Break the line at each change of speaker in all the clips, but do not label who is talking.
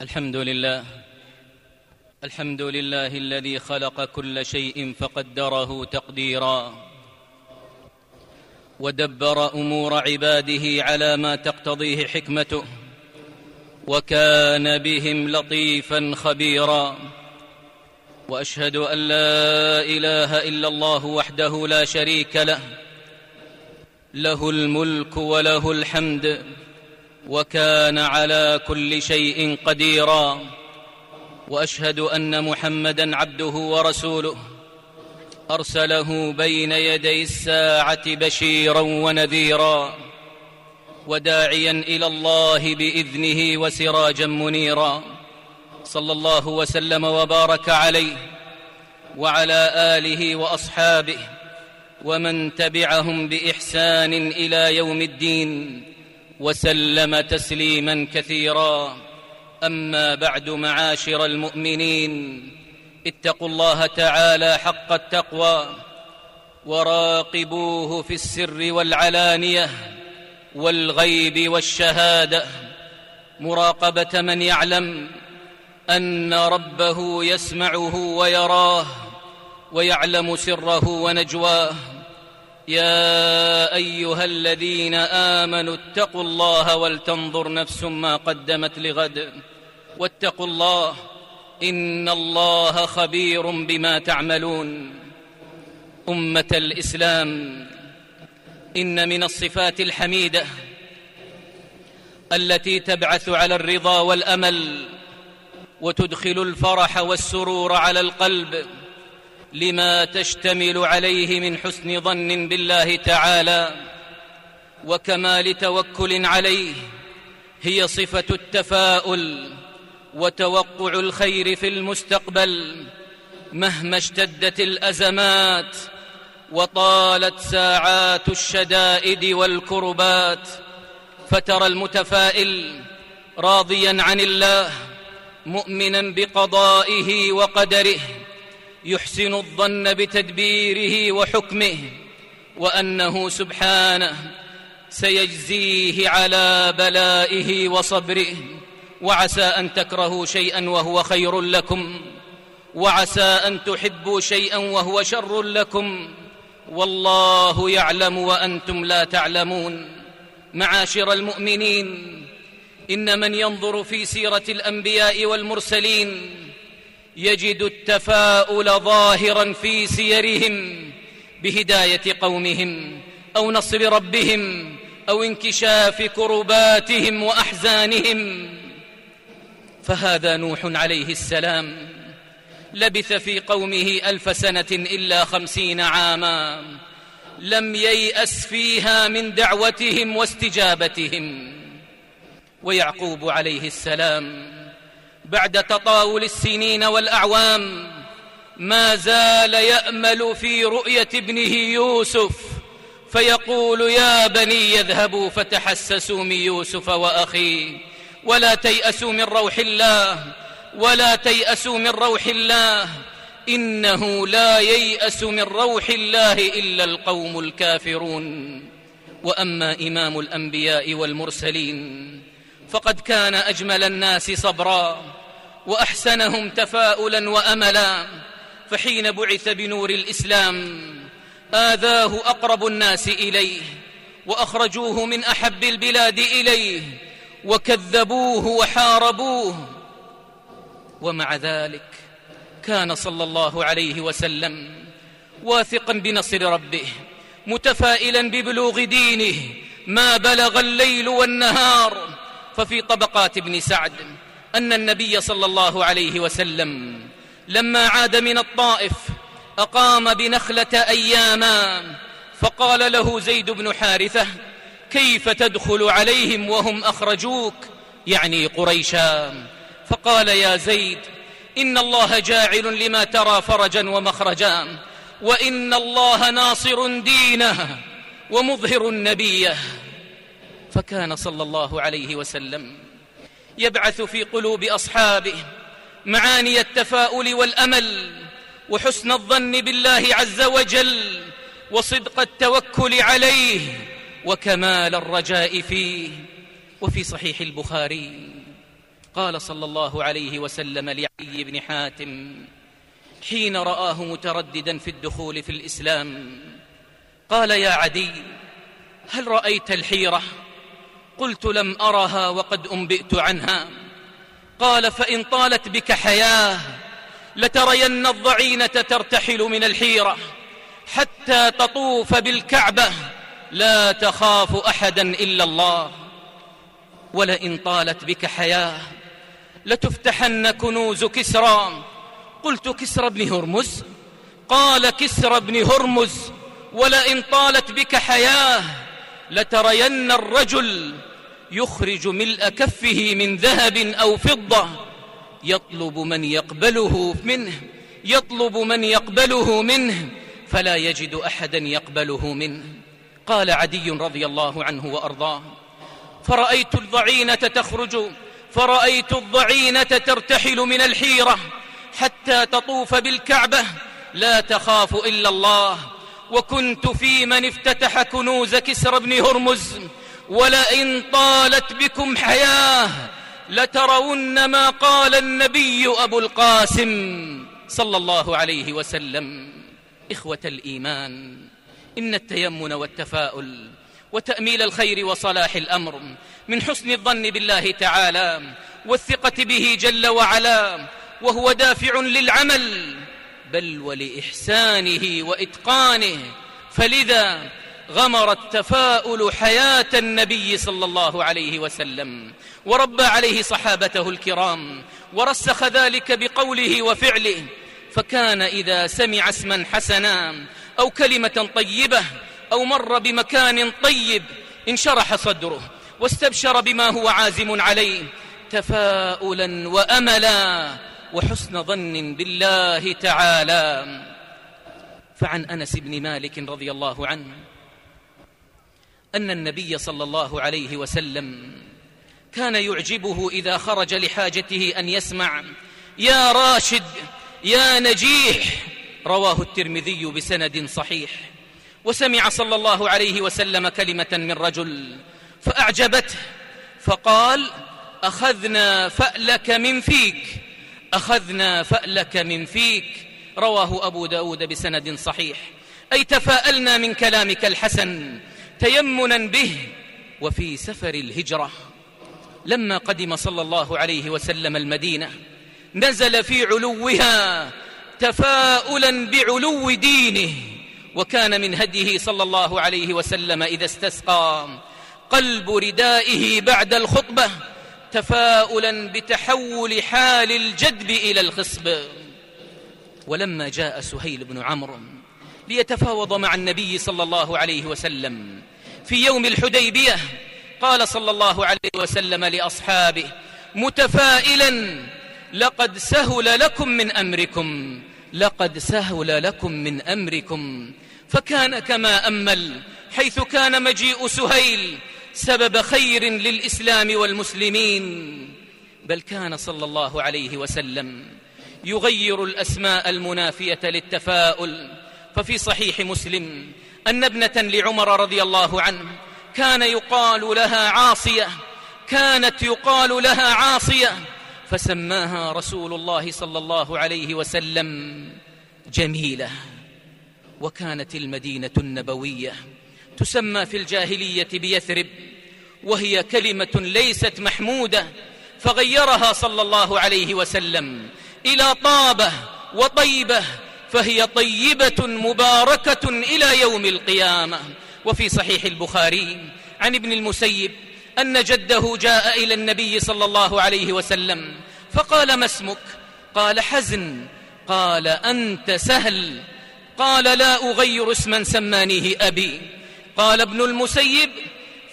الحمد لله. الحمد لله الذي خلق كل شيء فقدره تقديرا. ودبر أمور عباده على ما تقتضيه حكمته. وكان بهم لطيفا خبيرا. وأشهد أن لا إله إلا الله وحده لا شريك له. له الملك وله الحمد. وكان على كل شيء قديرا. وأشهد أن محمدا عبده ورسوله. أرسله بين يدي الساعة بشيرا ونذيرا. وداعيا إلى الله بإذنه وسراجا منيرا. صلى الله وسلم وبارك عليه. وعلى آله وأصحابه. ومن تبعهم بإحسان إلى يوم الدين. وسلم تسليما كثيرا. أما بعد معاشر المؤمنين اتقوا الله تعالى حق التقوى وراقبوه في السر والعلانية والغيب والشهادة. مراقبة من يعلم أن ربه يسمعه ويراه ويعلم سره ونجواه. يا أيها الذين آمنوا اتقوا الله ولتنظر نفس ما قدمت لغد واتقوا الله إن الله خبير بما تعملون أمة الإسلام إن من الصفات الحميدة التي تبعث على الرضا والأمل وتدخل الفرح والسرور على القلب لما تشتمل عليه من حسن ظن بالله تعالى وكمال توكل عليه هي صفة التفاؤل وتوقع الخير في المستقبل مهما اشتدت الأزمات وطالت ساعات الشدائد والكربات فترى المتفائل راضيا عن الله مؤمنا بقضائه وقدره يحسن الظن بتدبيره وحكمه وأنه سبحانه سيجزيه على بلائه وصبره. وعسى أن تكرهوا شيئا وهو خير لكم. وعسى أن تحبوا شيئا وهو شر لكم. والله يعلم وأنتم لا تعلمون. معاشر المؤمنين إن من ينظر في سيرة الأنبياء والمرسلين يجد التفاؤل ظاهرا في سيرهم بهداية قومهم أو نصر ربهم أو انكشاف كرباتهم وأحزانهم. فهذا نوح عليه السلام لبث في قومه ألف سنة إلا خمسين عاما لم ييأس فيها من دعوتهم واستجابتهم. ويعقوب عليه السلام بعد تطاول السنين والأعوام ما زال يأمل في رؤية ابنه يوسف فيقول يا بني اذهبوا فتحسسوا من يوسف واخيه ولا تيأسوا من روح الله ولا تيأسوا من روح الله إنه لا ييأس من روح الله إلا القوم الكافرون. وأما إمام الأنبياء والمرسلين فقد كان أجمل الناس صبرا وأحسنهم تفاؤلا وأملا فحين بعث بنور الإسلام آذاه أقرب الناس إليه وأخرجوه من أحب البلاد إليه وكذبوه وحاربوه. ومع ذلك كان صلى الله عليه وسلم واثقا بنصر ربه متفائلا ببلوغ دينه ما بلغ الليل والنهار ففي طبقات ابن سعد أن النبي صلى الله عليه وسلم لما عاد من الطائف أقام بنخلة أياما فقال له زيد بن حارثة كيف تدخل عليهم وهم أخرجوك؟ يعني قريشا. فقال يا زيد إن الله جاعل لما ترى فرجا ومخرجا وإن الله ناصر دينه ومظهر نبيه فكان صلى الله عليه وسلم يبعث في قلوب اصحابه معاني التفاؤل والأمل وحسن الظن بالله عز وجل وصدق التوكل عليه وكمال الرجاء فيه. وفي صحيح البخاري قال صلى الله عليه وسلم لعلي بن حاتم حين رآه مترددا في الدخول في الإسلام قال يا عدي هل رأيت الحيرة؟ قلت لم أرها وقد أنبئت عنها. قال فإن طالت بك حياة لترين الضعينة ترتحل من الحيرة حتى تطوف بالكعبة لا تخاف أحدا إلا الله. ولئن طالت بك حياة لتفتحن كنوز كسرى. قلت كسرى بن هرمز؟ قال كسرى بن هرمز. ولئن طالت بك حياة لترين الرجل يخرج ملء كفه من ذهب أو فضة. يطلب من يقبله منه يطلب من يقبله منه فلا يجد أحدا يقبله منه. قال عدي رضي الله عنه وأرضاه فرأيت الضعينة تخرج فرأيت الضعينة ترتحل من الحيرة حتى تطوف بالكعبة. لا تخاف إلا الله وكنت في من افتتح كنوز كسر بن هرمز. ولئن طالت بكم حياة لترون ما قال النبي أبو القاسم صلى الله عليه وسلم. إخوة الإيمان إن التيمن والتفاؤل وتأميل الخير وصلاح الأمر من حسن الظن بالله تعالى والثقة به جل وعلا وهو دافع للعمل بل ولإحسانه وإتقانه. فلذا غمر التفاؤل حياة النبي صلى الله عليه وسلم وربى عليه صحابته الكرام ورسخ ذلك بقوله وفعله. فكان إذا سمع اسما حسنا أو كلمة طيبة أو مر بمكان طيب انشرح صدره واستبشر بما هو عازم عليه تفاؤلا وأملا وحسن ظن بالله تعالى. فعن أنس بن مالك رضي الله عنه أن النبي صلى الله عليه وسلم كان يعجبه إذا خرج لحاجته أن يسمع يا راشد يا نجيح. رواه الترمذي بسند صحيح. وسمع صلى الله عليه وسلم كلمة من رجل فأعجبته فقال أخذنا فألك من فيك أخذنا فألك من فيك. رواه أبو داود بسند صحيح. أي تفاءلنا من كلامك الحسن تيمنا به وفي سفر الهجرة. لما قدم صلى الله عليه وسلم المدينة نزل في علوها تفاؤلا بعلو دينه وكان من هديه صلى الله عليه وسلم إذا استسقى قلب ردائه بعد الخطبة تفاؤلا بتحول حال الجدب إلى الخصب. ولما جاء سهيل بن عمرو ليتفاوض مع النبي صلى الله عليه وسلم في يوم الحديبية قال صلى الله عليه وسلم لأصحابه متفائلا لقد سهل لكم من أمركم لقد سهل لكم من أمركم. فكان كما أمل حيث كان مجيء سهيل سبب خير للإسلام والمسلمين. بل كان صلى الله عليه وسلم يغير الأسماء المنافية للتفاؤل. ففي صحيح مسلم أن ابنة لعمر رضي الله عنه كان يقال لها عاصية كانت يقال لها عاصية فسماها رسول الله صلى الله عليه وسلم جميلة. وكانت المدينة النبوية تسمى في الجاهلية بيثرب وهي كلمة ليست محمودة فغيرها صلى الله عليه وسلم إلى طابة وطيبة فهي طيبة مباركة إلى يوم القيامة. وفي صحيح البخاري عن ابن المسيب أن جده جاء إلى النبي صلى الله عليه وسلم فقال ما اسمك؟ قال حزن. قال أنت سهل. قال لا أغير اسما سمانيه أبي. قال ابن المسيب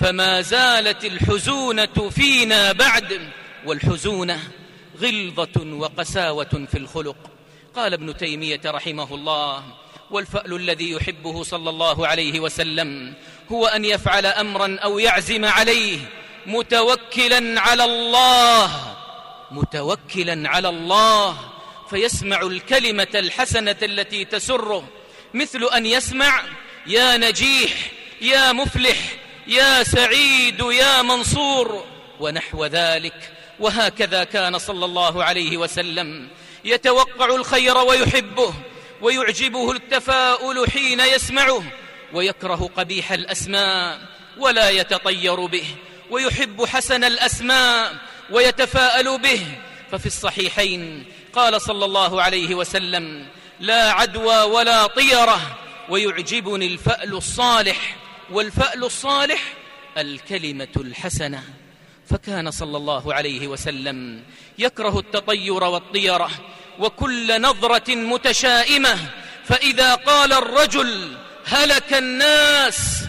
فما زالت الحزونة فينا بعد. والحزونة غلظة وقساوة في الخلق. قال ابن تيمية رحمه الله والفأل الذي يحبه صلى الله عليه وسلم هو أن يفعل أمرا أو يعزم عليه متوكلا على الله متوكلا على الله فيسمع الكلمة الحسنة التي تسره مثل أن يسمع يا نجيح يا مفلح يا سعيد يا منصور ونحو ذلك وهكذا كان صلى الله عليه وسلم. يتوقع الخير ويحبه ويعجبه التفاؤل حين يسمعه ويكره قبيح الأسماء ولا يتطير به ويحب حسن الأسماء ويتفاءل به. ففي الصحيحين قال صلى الله عليه وسلم لا عدوى ولا طيرة ويعجبني الفأل الصالح والفأل الصالح الكلمة الحسنة. فكان صلى الله عليه وسلم يكره التطير والطيرة وكل نظرة متشائمة فإذا قال الرجل هلك الناس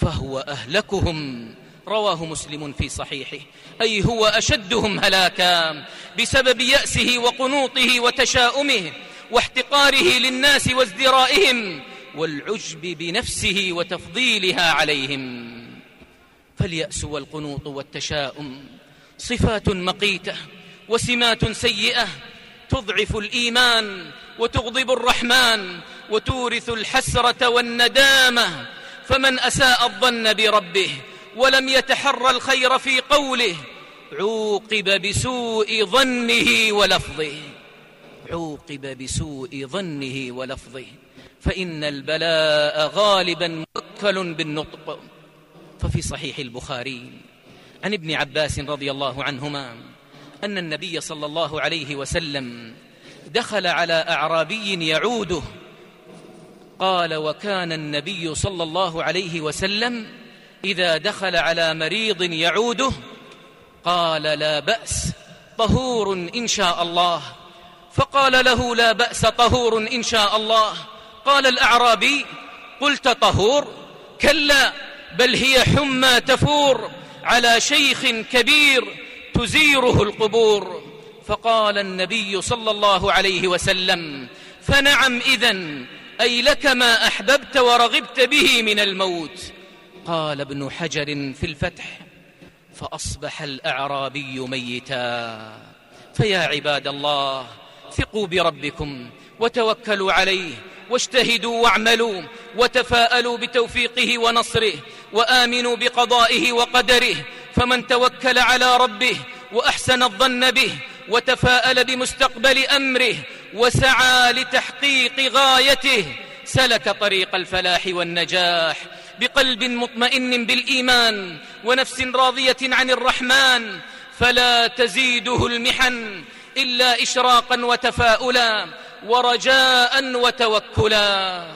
فهو أهلكهم. رواه مسلم في صحيحه. أي هو أشدهم هلاكا بسبب يأسه وقنوطه وتشاؤمه واحتقاره للناس وازدرائهم والعجب بنفسه وتفضيلها عليهم. فاليأس والقنوط والتشاؤم. صفات مقيتة وسمات سيئة تضعف الإيمان وتغضب الرحمن وتورث الحسرة والندامة. فمن أساء الظن بربه ولم يتحرى الخير في قوله عوقب بسوء ظنه ولفظه. عوقب بسوء ظنه ولفظه. فإن البلاء غالبا موكل بالنطق. ففي صحيح البخاري عن ابن عباس رضي الله عنهما أن النبي صلى الله عليه وسلم دخل على أعرابي يعوده قال وكان النبي صلى الله عليه وسلم إذا دخل على مريض يعوده قال لا بأس طهور إن شاء الله. فقال له لا بأس طهور إن شاء الله. قال الأعرابي قلت طهور؟ كلا. بل هي حمى تفور على شيخ كبير تزيره القبور. فقال النبي صلى الله عليه وسلم فنعم إذن أي لك ما أحببت ورغبت به من الموت. قال ابن حجر في الفتح فأصبح الأعرابي ميتا. فيا عباد الله ثقوا بربكم وتوكلوا عليه واجتهدوا واعملوا وتفاءلوا بتوفيقه ونصره وآمنوا بقضائه وقدره فمن توكل على ربه وأحسن الظن به وتفاءل بمستقبل أمره وسعى لتحقيق غايته سلك طريق الفلاح والنجاح. بقلب مطمئن بالإيمان ونفس راضية عن الرحمن فلا تزيده المحن إلا إشراقا وتفاؤلا. ورجاء وتوكلا.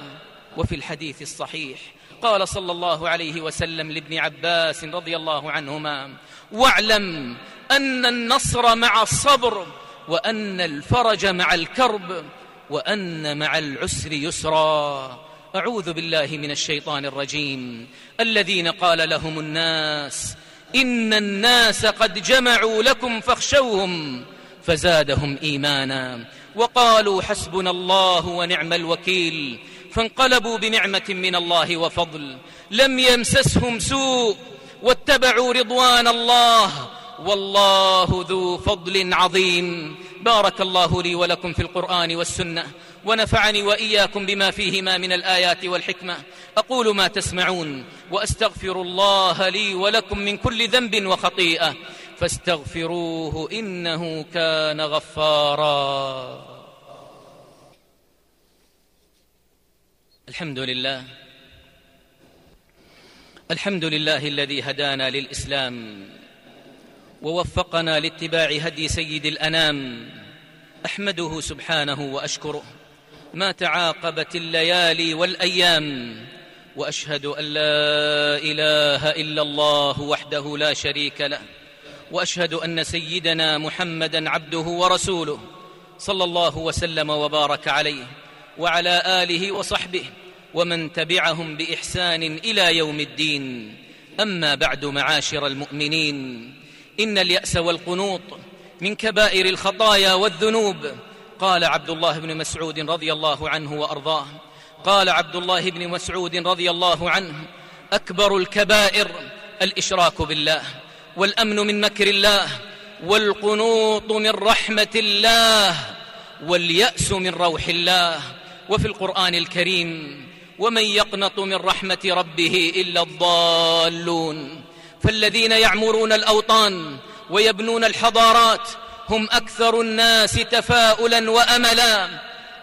وفي الحديث الصحيح قال صلى الله عليه وسلم لابن عباس رضي الله عنهما واعلم أن النصر مع الصبر وأن الفرج مع الكرب وأن مع العسر يسرا. أعوذ بالله من الشيطان الرجيم. الذين قال لهم الناس إن الناس قد جمعوا لكم فاخشوهم فزادهم إيمانا. وقالوا حسبنا الله ونعم الوكيل فانقلبوا بنعمة من الله وفضل لم يمسسهم سوء واتبعوا رضوان الله والله ذو فضل عظيم. بارك الله لي ولكم في القرآن والسنة ونفعني وإياكم بما فيهما من الآيات والحكمة. أقول ما تسمعون وأستغفر الله لي ولكم من كل ذنب وخطيئة. فاستغفروه إنه كان غفارا. الحمد لله. الحمد لله الذي هدانا للإسلام ووفقنا لاتباع هدي سيد الأنام. أحمده سبحانه وأشكره. ما تعاقبت الليالي والأيام. وأشهد أن لا إله إلا الله وحده لا شريك له. وأشهد أن سيدنا محمدا عبده ورسوله صلى الله وسلم وبارك عليه وعلى آله وصحبه ومن تبعهم بإحسان إلى يوم الدين. أما بعد معاشر المؤمنين إن اليأس والقنوط من كبائر الخطايا والذنوب. قال عبد الله بن مسعود رضي الله عنه وأرضاه. قال عبد الله بن مسعود رضي الله عنه أكبر الكبائر الإشراك بالله. والأمن من مكر الله والقنوط من رحمة الله واليأس من روح الله. وفي القرآن الكريم ومن يقنط من رحمة ربه إلا الضالون. فالذين يعمرون الأوطان ويبنون الحضارات هم أكثر الناس تفاؤلا وأملا.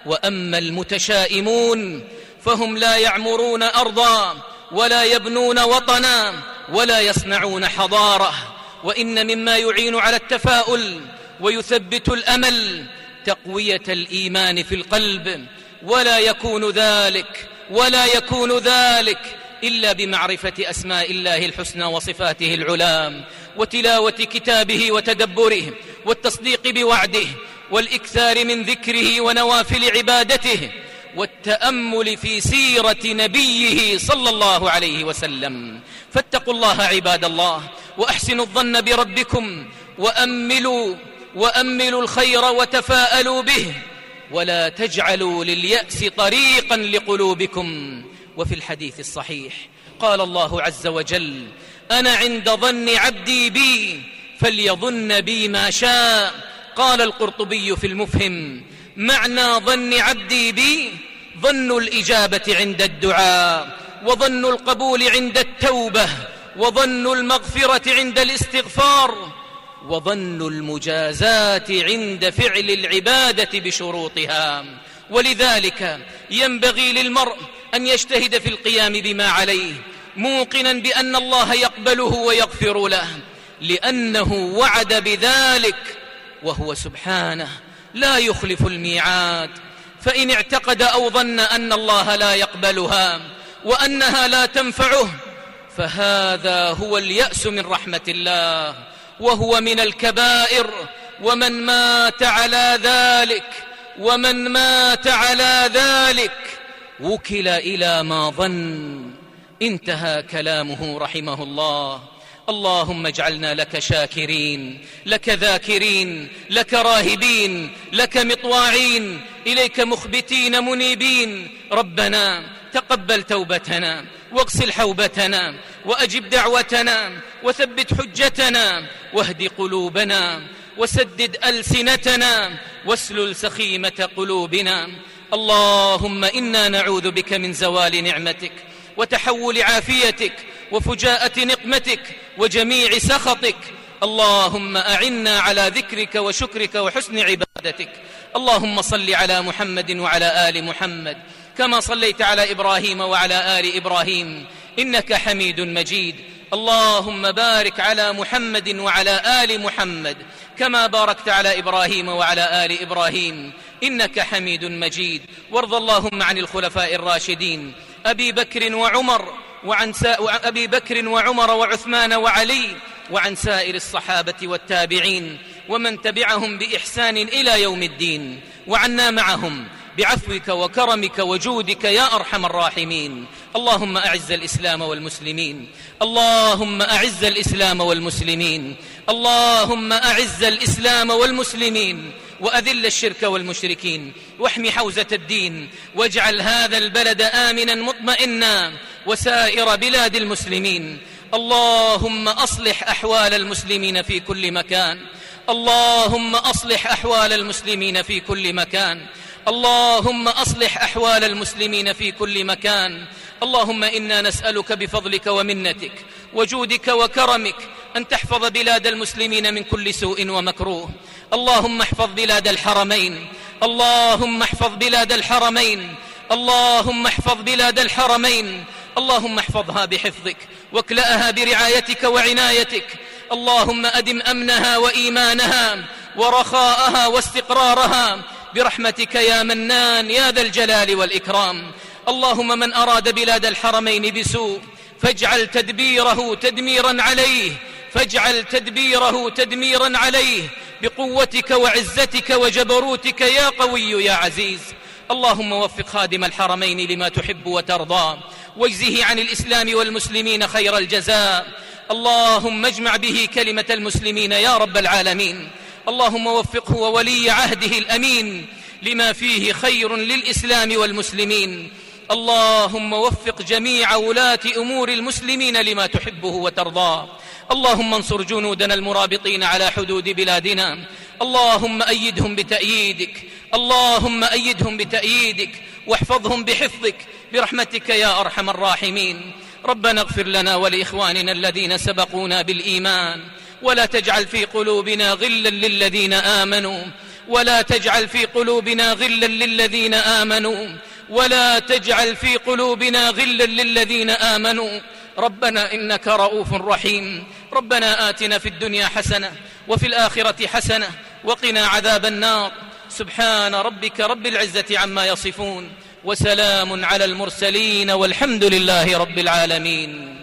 وأما المتشائمون فهم لا يعمرون أرضا ولا يبنون وطنا. ولا يصنعون حضارة وإن مما يعين على التفاؤل ويثبت الأمل تقوية الإيمان في القلب. ولا يكون ذلك ولا يكون ذلك إلا بمعرفة أسماء الله الحسنى وصفاته العلام وتلاوة كتابه وتدبره والتصديق بوعده والإكثار من ذكره ونوافل عبادته والتأمل في سيرة نبيه صلى الله عليه وسلم. فاتقوا الله عباد الله وأحسنوا الظن بربكم وأملوا وأملوا الخير وتفاءلوا به ولا تجعلوا لليأس طريقا لقلوبكم. وفي الحديث الصحيح قال الله عز وجل أنا عند ظن عبدي بي فليظن بي ما شاء. قال القرطبي في المفهم معنى ظن عبدي بي ظن الإجابة عند الدعاء وظن القبول عند التوبة وظن المغفرة عند الاستغفار وظن المجازات عند فعل العبادة بشروطها. ولذلك ينبغي للمرء أن يجتهد في القيام بما عليه موقنا بأن الله يقبله ويغفر له لأنه وعد بذلك وهو سبحانه. لا يخلف الميعاد. فإن اعتقد أو ظن أن الله لا يقبلها وأنها لا تنفعه فهذا هو اليأس من رحمة الله وهو من الكبائر ومن مات على ذلك ومن مات على ذلك. وكل إلى ما ظن. انتهى كلامه رحمه الله. اللهم اجعلنا لك شاكرين لك ذاكرين لك راهبين لك مطواعين إليك مخبتين منيبين. ربنا تقبل توبتنا واغسل حوبتنا وأجب دعوتنا وثبت حجتنا واهد قلوبنا وسدد ألسنتنا واسلل سخيمة قلوبنا. اللهم إنا نعوذ بك من زوال نعمتك وتحول عافيتك وفجاءة نقمتك وجميع سخطك. اللهم أعنا على ذكرك وشكرك وحسن عبادتك. اللهم صل على محمد وعلى آل محمد كما صليت على إبراهيم وعلى آل إبراهيم إنك حميد مجيد. اللهم بارك على محمد وعلى آل محمد كما باركت على إبراهيم وعلى آل إبراهيم إنك حميد مجيد. وارض اللهم عن الخلفاء الراشدين. أبي بكر وعمر وعن. أبي بكر وعمر وعثمان وعلي وعن سائر الصحابة والتابعين ومن تبعهم بإحسان إلى يوم الدين وعنا معهم بعفوك وكرمك وجودك يا أرحم الراحمين اللهم أعز الإسلام والمسلمين. اللهم أعز الإسلام والمسلمين. اللهم أعز الإسلام والمسلمين. وأذل الشرك والمشركين. واحم حوزة الدين. واجعل هذا البلد آمنا مطمئنا. وسائر بلاد المسلمين. اللهم أصلح أحوال المسلمين في كل مكان. اللهم أصلح أحوال المسلمين في كل مكان. اللهم أصلح أحوال المسلمين في كل مكان. اللهم إنا نسألك بفضلك ومنتك وجودك وكرمك أن تحفظ بلاد المسلمين من كل سوء ومكروه. اللهم احفظ بلاد الحرمين اللهم احفظ بلاد الحرمين اللهم احفظ بلاد الحرمين. اللهم احفظها بحفظك واكلأها برعايتك وعنايتك. اللهم أدم أمنها وإيمانها ورخاءها واستقرارها. برحمتك يا منان يا ذا الجلال والإكرام. اللهم من أراد بلاد الحرمين بسوء فاجعل تدبيره تدميرا عليه فاجعل تدبيره تدميرا عليه بقوتك وعزتك وجبروتك يا قوي يا عزيز. اللهم وفق خادم الحرمين لما تحب وترضى واجزه عن الإسلام والمسلمين خير الجزاء. اللهم اجمع به كلمة المسلمين يا رب العالمين. اللهم وفقه وولي عهده الأمين لما فيه خير للإسلام والمسلمين. اللهم وفق جميع ولاة أمور المسلمين لما تحبه وترضاه اللهم انصر جنودنا المرابطين على حدود بلادنا. اللهم أيدهم بتأييدك. اللهم أيدهم بتأييدك. واحفظهم بحفظك. برحمتك يا أرحم الراحمين. ربنا اغفر لنا ولإخواننا الذين سبقونا بالإيمان. ولا تجعل في قلوبنا غلا للذين آمنوا. ولا تجعل في قلوبنا غلا للذين آمنوا. ولا تجعل في قلوبنا غلا للذين آمنوا. ربنا إنك رؤوف رحيم. ربنا آتنا في الدنيا حسنة وفي الآخرة حسنة وقنا عذاب النار. سبحان ربك رب العزة عما يصفون. وسلام على المرسلين والحمد لله رب العالمين.